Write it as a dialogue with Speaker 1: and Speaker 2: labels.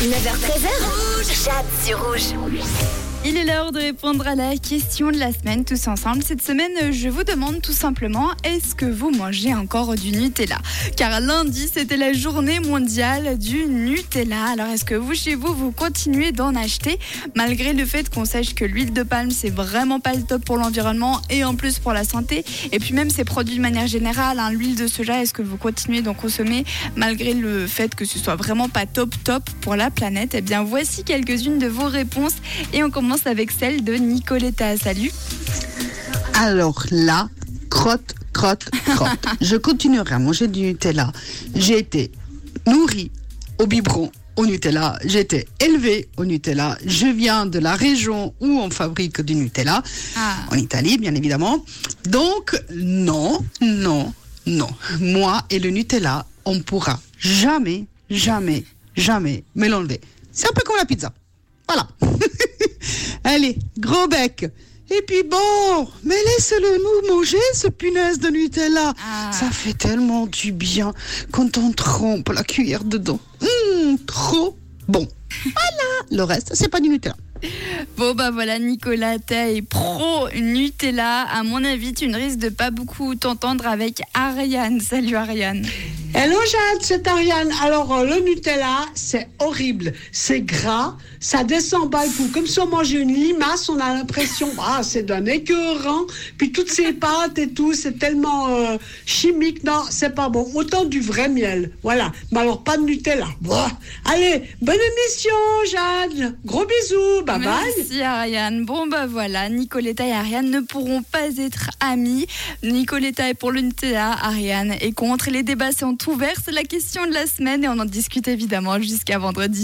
Speaker 1: 9h13h, Jade sur rouge.
Speaker 2: Il est l'heure de répondre à la question de la semaine tous ensemble. Cette semaine, je vous demande tout simplement est-ce que vous mangez encore du Nutella? Car lundi, c'était la journée mondiale du Nutella. Alors, est-ce que vous, chez vous, vous continuez d'en acheter? Malgré le fait qu'on sache que l'huile de palme, c'est vraiment pas le top pour l'environnement et en plus pour la santé. Et puis, même ces produits de manière générale, hein, l'huile de soja, est-ce que vous continuez d'en consommer? Malgré le fait que ce soit vraiment pas top top pour la planète Eh bien, voici quelques-unes de vos réponses. Et on avec celle de Nicoletta. Salut.
Speaker 3: Alors là, crotte, crotte, crotte. je continuerai à manger du Nutella. J'ai été nourrie au biberon au Nutella. J'ai été élevée au Nutella. Je viens de la région où on fabrique du Nutella,
Speaker 2: Ah.
Speaker 3: en Italie, bien évidemment. Donc, non, non, non. Moi et le Nutella, on pourra jamais, jamais, jamais me l'enlever. C'est un peu comme la pizza. Voilà. Allez, gros bec. Et puis bon, mais laissez-le nous manger ce punaise de Nutella.
Speaker 2: Ah.
Speaker 3: Ça fait tellement du bien quand on trempe la cuillère dedans. Hum, trop bon. Voilà, le reste, c'est pas du Nutella.
Speaker 2: Bon bah voilà Nicoletta est pro Nutella. À mon avis, tu ne risques de pas beaucoup t'entendre avec Ariane. Salut Ariane.
Speaker 4: Hello Jade, c'est Ariane. Alors euh, le Nutella, c'est horrible, c'est gras, ça descend bas le cou. Comme si on mangeait une limace, on a l'impression, ah c'est d'un écœurant. Puis toutes ces pâtes et tout, c'est tellement euh, chimique. Non, c'est pas bon. Autant du vrai miel. Voilà. Mais alors pas de Nutella. Allez, bonne émission Jade. Gros bisous. Bye bye.
Speaker 2: Merci Ariane. Bon bah voilà, Nicoletta et Ariane ne pourront pas être amis. Nicoletta est pour le Nutella, Ariane est contre. Les débats sont C'est la question de la semaine et on en discute évidemment jusqu'à vendredi.